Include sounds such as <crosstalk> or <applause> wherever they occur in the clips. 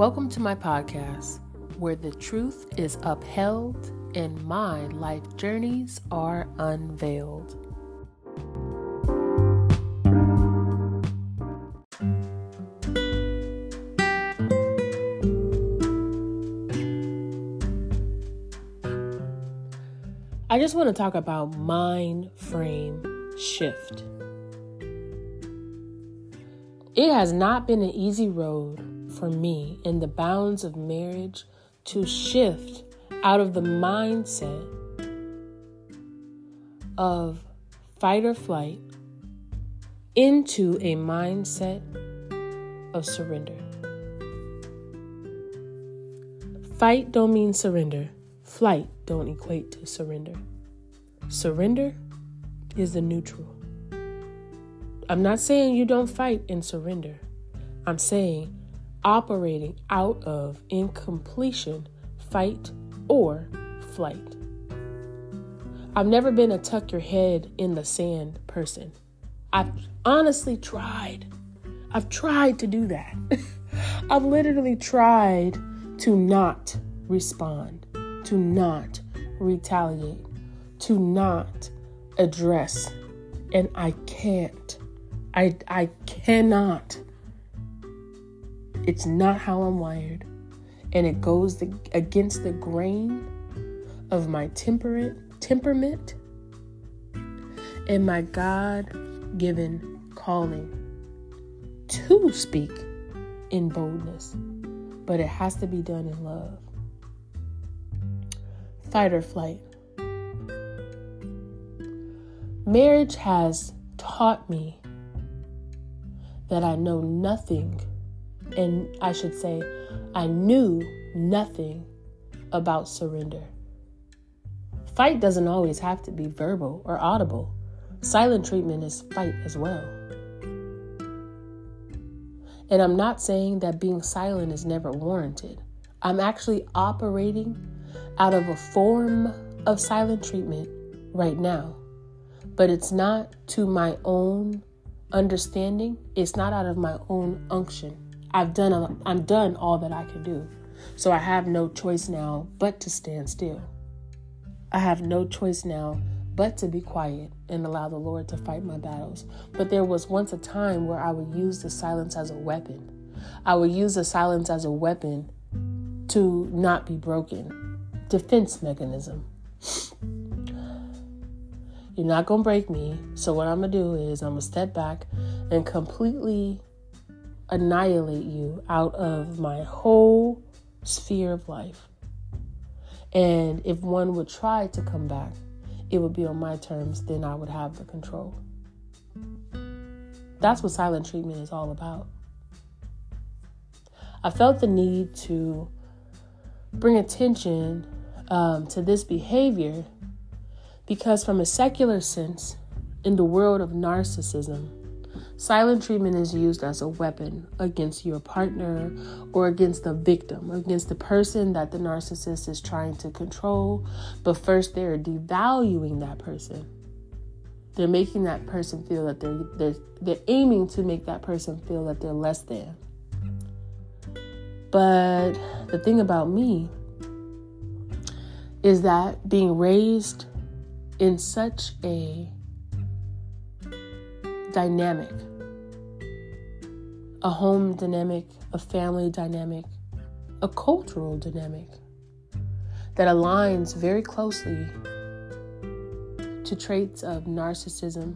Welcome to my podcast, where the truth is upheld and my life journeys are unveiled. I just want to talk about mind frame shift. It has not been an easy road for me in the bounds of marriage to shift out of the mindset of fight or flight into a mindset of surrender. Fight don't mean surrender. Flight don't equate to surrender. Surrender is the neutral. I'm not saying you don't fight and surrender. I'm saying operating out of incompletion, fight, or flight. I've never been a tuck your head in the sand person. I've honestly tried. I've tried to do that. <laughs> I've literally tried to not respond, to not retaliate, to not address, and I can't. I, I cannot. It's not how I'm wired. And it goes the, against the grain of my temperament, temperament and my God given calling to speak in boldness. But it has to be done in love. Fight or flight. Marriage has taught me that I know nothing, and I should say, I knew nothing about surrender. Fight doesn't always have to be verbal or audible. Silent treatment is fight as well. And I'm not saying that being silent is never warranted. I'm actually operating out of a form of silent treatment right now. But it's not to my own understanding, it's not out of my own unction. I've done I'm done all that I can do. So I have no choice now but to stand still. I have no choice now but to be quiet and allow the Lord to fight my battles. But there was once a time where I would use the silence as a weapon. I would use the silence as a weapon to not be broken. Defense mechanism. You're not going to break me. So, what I'm going to do is I'm going to step back and completely annihilate you out of my whole sphere of life. And if one would try to come back, it would be on my terms, then I would have the control. That's what silent treatment is all about. I felt the need to bring attention um, to this behavior because, from a secular sense, in the world of narcissism, silent treatment is used as a weapon against your partner or against the victim, against the person that the narcissist is trying to control. But first, they're devaluing that person. They're making that person feel that they're, they're, they're aiming to make that person feel that they're less than. But the thing about me is that being raised in such a dynamic a home dynamic, a family dynamic, a cultural dynamic that aligns very closely to traits of narcissism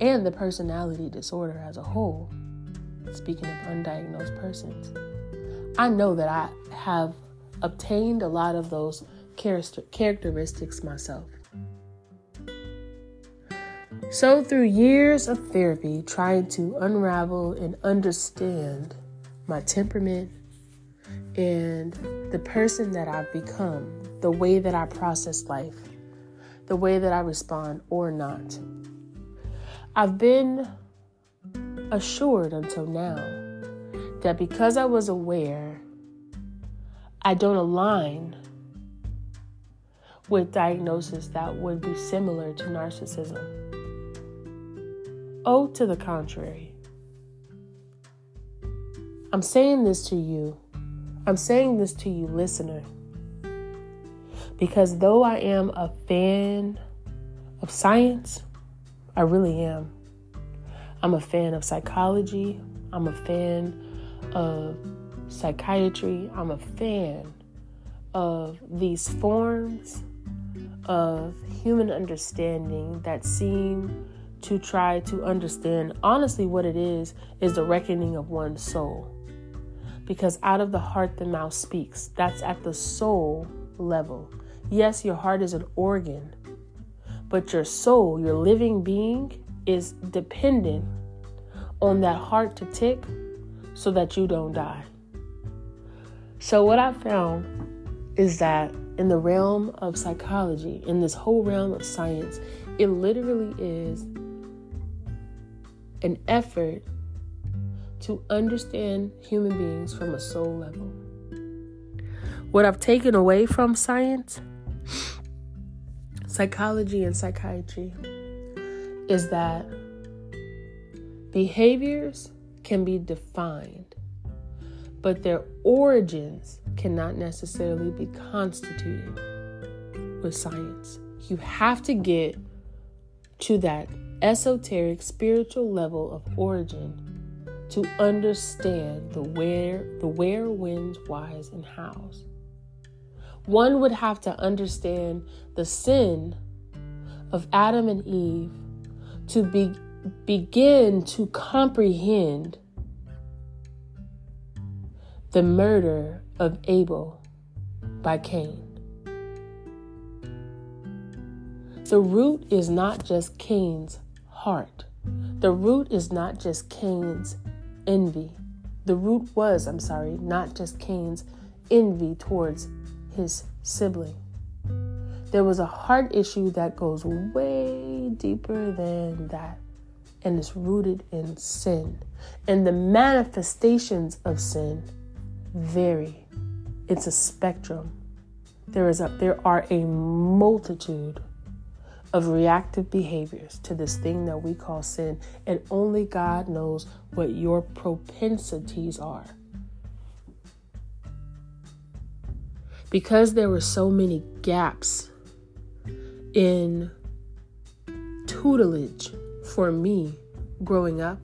and the personality disorder as a whole. Speaking of undiagnosed persons, I know that I have obtained a lot of those characteristics myself. So, through years of therapy, trying to unravel and understand my temperament and the person that I've become, the way that I process life, the way that I respond or not, I've been assured until now that because I was aware, I don't align with diagnosis that would be similar to narcissism. Oh, to the contrary. I'm saying this to you. I'm saying this to you, listener. Because though I am a fan of science, I really am. I'm a fan of psychology. I'm a fan of psychiatry. I'm a fan of these forms of human understanding that seem to try to understand honestly what it is is the reckoning of one's soul. Because out of the heart the mouth speaks. That's at the soul level. Yes, your heart is an organ, but your soul, your living being, is dependent on that heart to tick so that you don't die. So, what I found is that in the realm of psychology, in this whole realm of science, it literally is an effort to understand human beings from a soul level. What I've taken away from science, psychology, and psychiatry is that behaviors can be defined, but their origins cannot necessarily be constituted with science. You have to get to that esoteric spiritual level of origin to understand the where, the where, whens, whys, and hows. One would have to understand the sin of Adam and Eve to be, begin to comprehend the murder of Abel by Cain. The root is not just Cain's heart. The root is not just Cain's envy. The root was, I'm sorry, not just Cain's envy towards his sibling. There was a heart issue that goes way deeper than that and is rooted in sin. And the manifestations of sin vary. It's a spectrum. There is a there are a multitude of reactive behaviors to this thing that we call sin, and only God knows what your propensities are. Because there were so many gaps in tutelage for me growing up,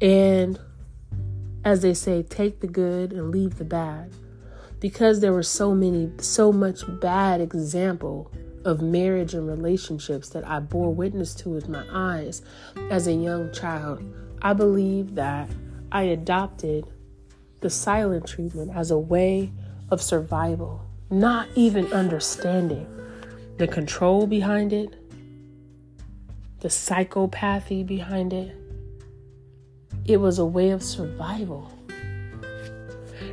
and as they say, take the good and leave the bad. Because there were so many, so much bad example of marriage and relationships that I bore witness to with my eyes as a young child, I believe that I adopted the silent treatment as a way of survival, not even understanding the control behind it, the psychopathy behind it. It was a way of survival.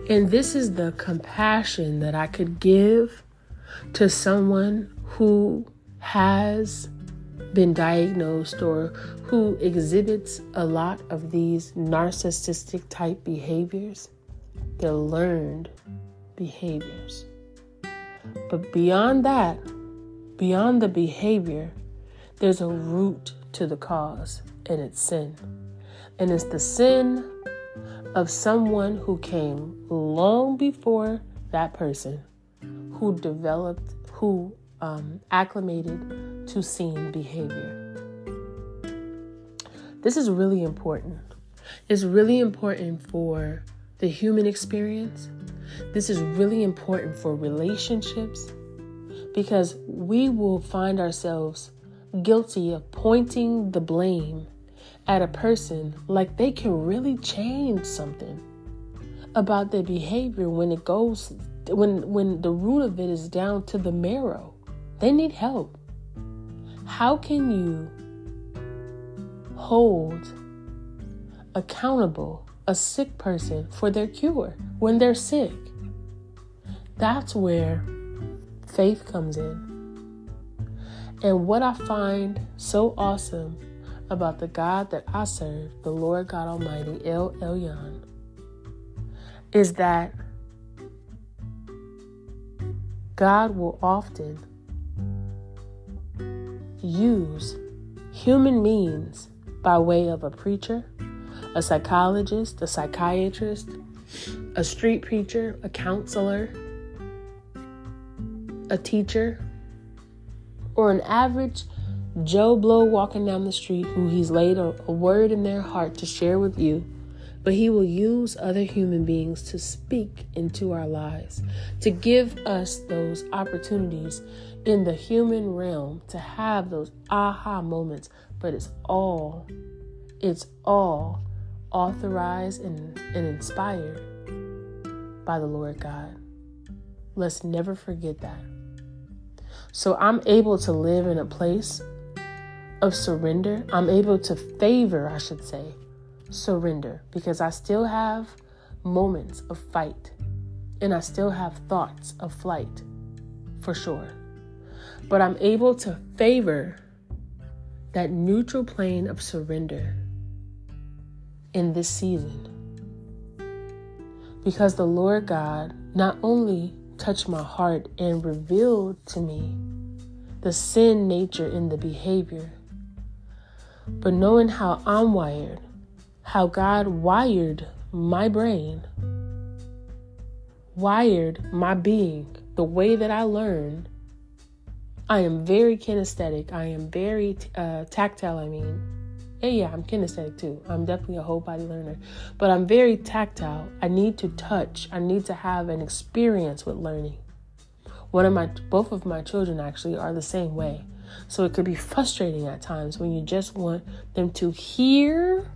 And this is the compassion that I could give to someone who has been diagnosed or who exhibits a lot of these narcissistic type behaviors, they're learned behaviors. But beyond that, beyond the behavior, there's a root to the cause, and it's sin. And it's the sin of someone who came long before that person who developed, who um, acclimated to sin behavior. This is really important. It's really important for the human experience. This is really important for relationships because we will find ourselves guilty of pointing the blame at a person like they can really change something about their behavior when it goes when when the root of it is down to the marrow they need help. How can you hold accountable a sick person for their cure when they're sick? That's where faith comes in. And what I find so awesome about the God that I serve, the Lord God Almighty, El Elyon, is that God will often use human means by way of a preacher, a psychologist, a psychiatrist, a street preacher, a counselor, a teacher, or an average Joe Blow walking down the street who he's laid a, a word in their heart to share with you but He will use other human beings to speak into our lives, to give us those opportunities in the human realm to have those aha moments. But it's all, it's all authorized and, and inspired by the Lord God. Let's never forget that. So I'm able to live in a place of surrender. I'm able to favor, I should say, surrender because I still have moments of fight and I still have thoughts of flight for sure. But I'm able to favor that neutral plane of surrender in this season because the Lord God not only touched my heart and revealed to me the sin nature in the behavior, but knowing how I'm wired how God wired my brain, wired my being, the way that I learn. I am very kinesthetic. I am very uh, tactile, I mean. Yeah, yeah, I'm kinesthetic too. I'm definitely a whole body learner. But I'm very tactile. I need to touch. I need to have an experience with learning. One of my both of my children actually are the same way. So it could be frustrating at times when you just want them to hear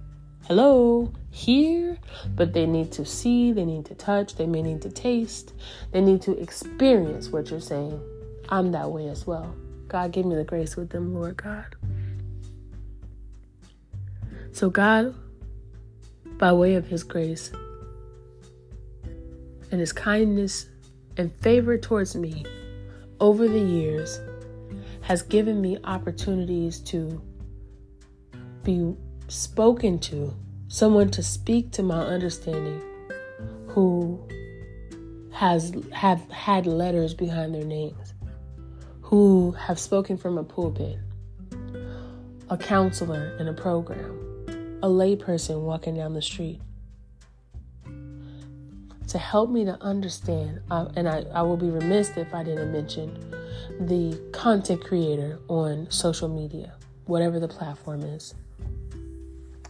hello, here, but they need to see, they need to touch, they may need to taste, they need to experience what you're saying. I'm that way as well. God, give me the grace with them, Lord God. So, God, by way of His grace and His kindness and favor towards me over the years, has given me opportunities to be spoken to, someone to speak to my understanding who has have had letters behind their names, who have spoken from a pulpit, a counselor in a program, a layperson walking down the street. To help me to understand, uh, and I, I will be remiss if I didn't mention the content creator on social media, whatever the platform is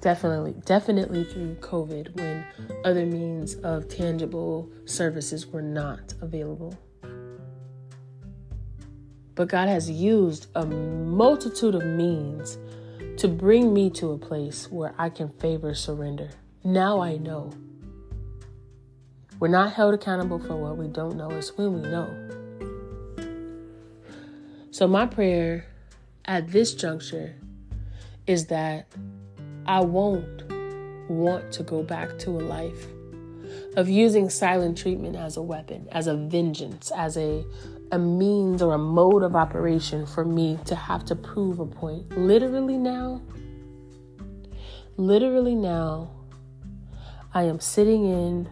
definitely definitely through covid when other means of tangible services were not available. But god has used a multitude of means to bring me to a place where i can favor surrender. Now i know. We're not held accountable for what we don't know it's when we know. So my prayer at this juncture is that I won't want to go back to a life of using silent treatment as a weapon, as a vengeance, as a, a means or a mode of operation for me to have to prove a point. Literally now, literally now, I am sitting in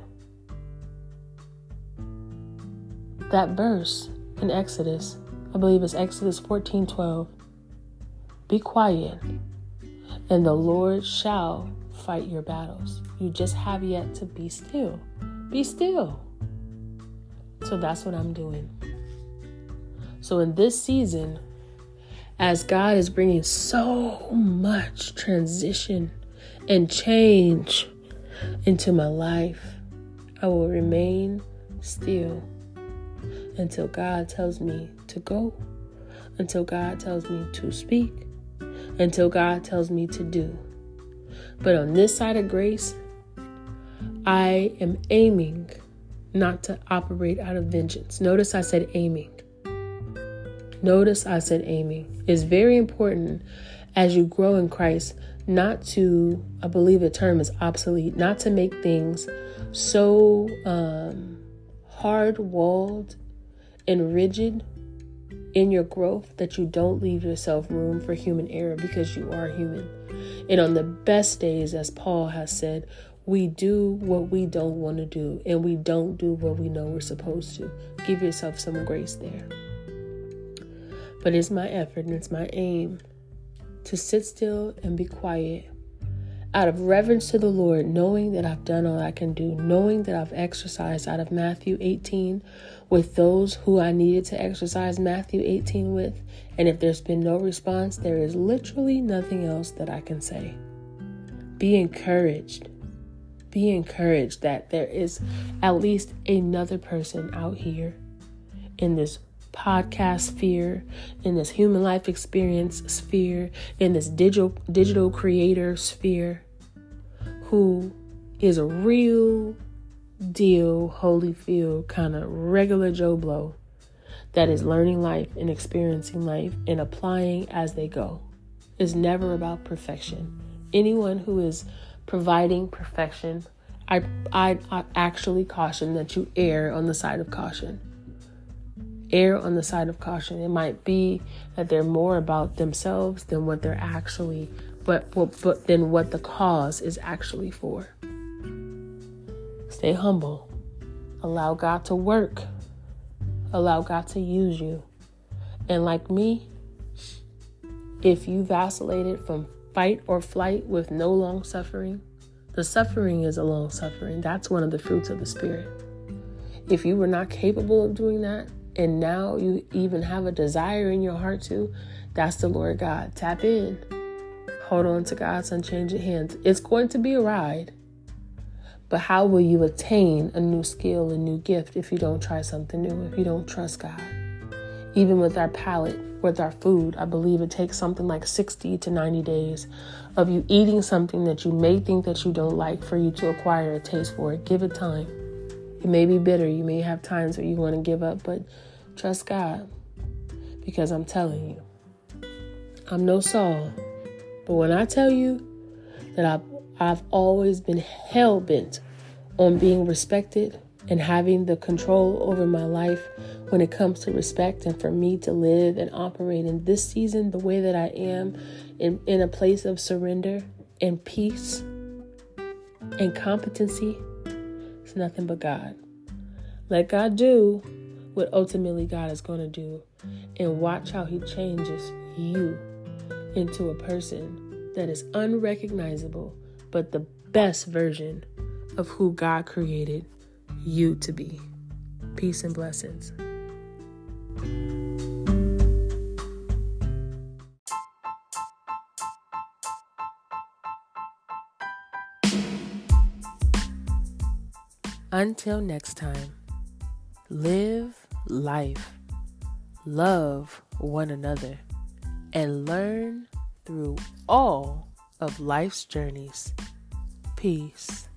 that verse in Exodus. I believe it's Exodus 14 12. Be quiet and the Lord shall fight your battles. You just have yet to be still. Be still. So that's what I'm doing. So in this season, as God is bringing so much transition and change into my life, I will remain still until God tells me to go, until God tells me to speak, until God tells me to do. But on this side of grace, I am aiming not to operate out of vengeance. Notice I said aiming. Notice I said aiming. It's very important as you grow in Christ not to, I believe the term is obsolete, not to make things so um, hard walled and rigid in your growth that you don't leave yourself room for human error because you are human. And on the best days, as Paul has said, we do what we don't want to do and we don't do what we know we're supposed to. Give yourself some grace there. But it's my effort and it's my aim to sit still and be quiet out of reverence to the Lord, knowing that I've done all I can do, knowing that I've exercised out of Matthew 18 with those who I needed to exercise Matthew 18 with. And if there's been no response, there is literally nothing else that I can say. Be encouraged. Be encouraged that there is at least another person out here in this podcast sphere, in this human life experience sphere, in this digital digital creator sphere who is a real deal Holyfield kind of regular Joe Blow that is mm-hmm. learning life and experiencing life and applying as they go. Is never about perfection. Anyone who is providing perfection, I, I, I actually caution that you err on the side of caution err on the side of caution. It might be that they're more about themselves than what they're actually, but, but, but than what the cause is actually for. Stay humble. Allow God to work. Allow God to use you. And like me, if you vacillated from fight or flight with no long suffering, the suffering is a long suffering. That's one of the fruits of the Spirit. If you were not capable of doing that, and now you even have a desire in your heart to, that's the Lord God. Tap in. Hold on to God's unchanging hands. It's going to be a ride. But how will you attain a new skill, a new gift if you don't try something new, if you don't trust God? Even with our palate, with our food, I believe it takes something like 60 to 90 days of you eating something that you may think that you don't like for you to acquire a taste for it. Give it time. It may be bitter. You may have times where you want to give up, but trust God. Because I'm telling you, I'm no Saul. But when I tell you that I've, I've always been hell bent on being respected and having the control over my life when it comes to respect and for me to live and operate in this season the way that I am in, in a place of surrender and peace and competency it's nothing but God. Let God do what ultimately God is going to do and watch how He changes you into a person that is unrecognizable, but the best version of who God created you to be. Peace and blessings. Until next time, live life, love one another, and learn through all of life's journeys. Peace.